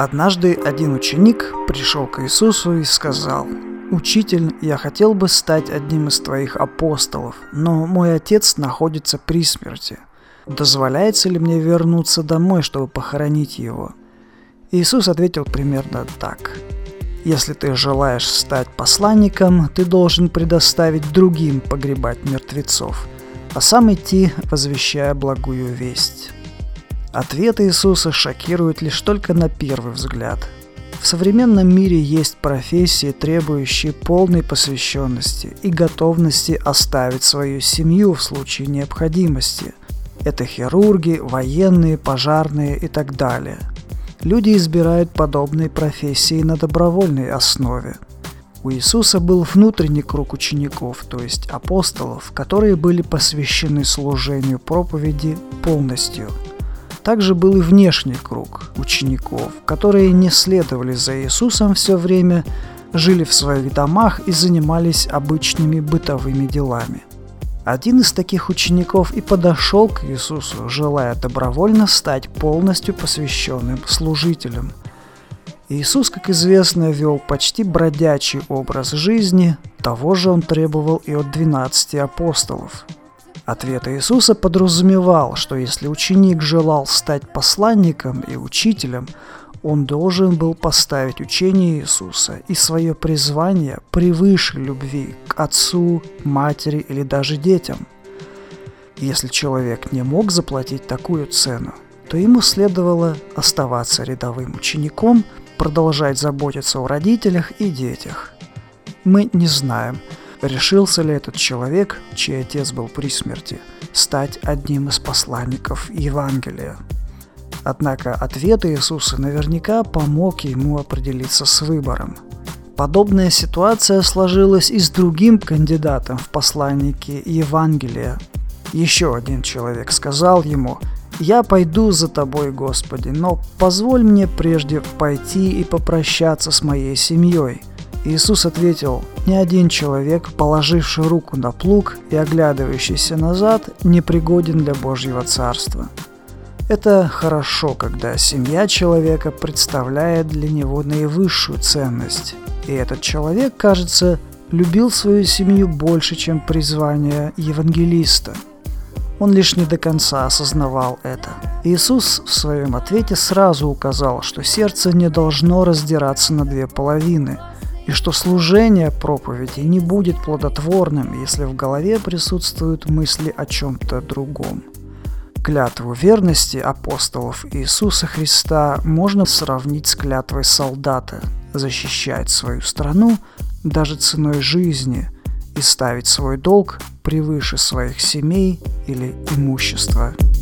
Однажды один ученик пришел к Иисусу и сказал, «Учитель, я хотел бы стать одним из твоих апостолов, но мой отец находится при смерти. Дозволяется ли мне вернуться домой, чтобы похоронить его?» Иисус ответил примерно так. «Если ты желаешь стать посланником, ты должен предоставить другим погребать мертвецов, а сам идти, возвещая благую весть». Ответ Иисуса шокирует лишь только на первый взгляд. В современном мире есть профессии, требующие полной посвященности и готовности оставить свою семью в случае необходимости. Это хирурги, военные, пожарные и так далее. Люди избирают подобные профессии на добровольной основе. У Иисуса был внутренний круг учеников, то есть апостолов, которые были посвящены служению проповеди полностью – также был и внешний круг учеников, которые не следовали за Иисусом все время, жили в своих домах и занимались обычными бытовыми делами. Один из таких учеников и подошел к Иисусу, желая добровольно стать полностью посвященным служителем. Иисус, как известно, вел почти бродячий образ жизни, того же он требовал и от 12 апостолов – Ответ Иисуса подразумевал, что если ученик желал стать посланником и учителем, он должен был поставить учение Иисуса и свое призвание превыше любви к отцу, матери или даже детям. Если человек не мог заплатить такую цену, то ему следовало оставаться рядовым учеником, продолжать заботиться о родителях и детях. Мы не знаем – Решился ли этот человек, чей отец был при смерти, стать одним из посланников Евангелия? Однако ответ Иисуса наверняка помог ему определиться с выбором. Подобная ситуация сложилась и с другим кандидатом в посланники Евангелия. Еще один человек сказал ему, «Я пойду за тобой, Господи, но позволь мне прежде пойти и попрощаться с моей семьей». Иисус ответил, «Ни один человек, положивший руку на плуг и оглядывающийся назад, не пригоден для Божьего Царства». Это хорошо, когда семья человека представляет для него наивысшую ценность. И этот человек, кажется, любил свою семью больше, чем призвание евангелиста. Он лишь не до конца осознавал это. Иисус в своем ответе сразу указал, что сердце не должно раздираться на две половины – и что служение проповеди не будет плодотворным, если в голове присутствуют мысли о чем-то другом. Клятву верности апостолов Иисуса Христа можно сравнить с клятвой солдата – защищать свою страну даже ценой жизни и ставить свой долг превыше своих семей или имущества –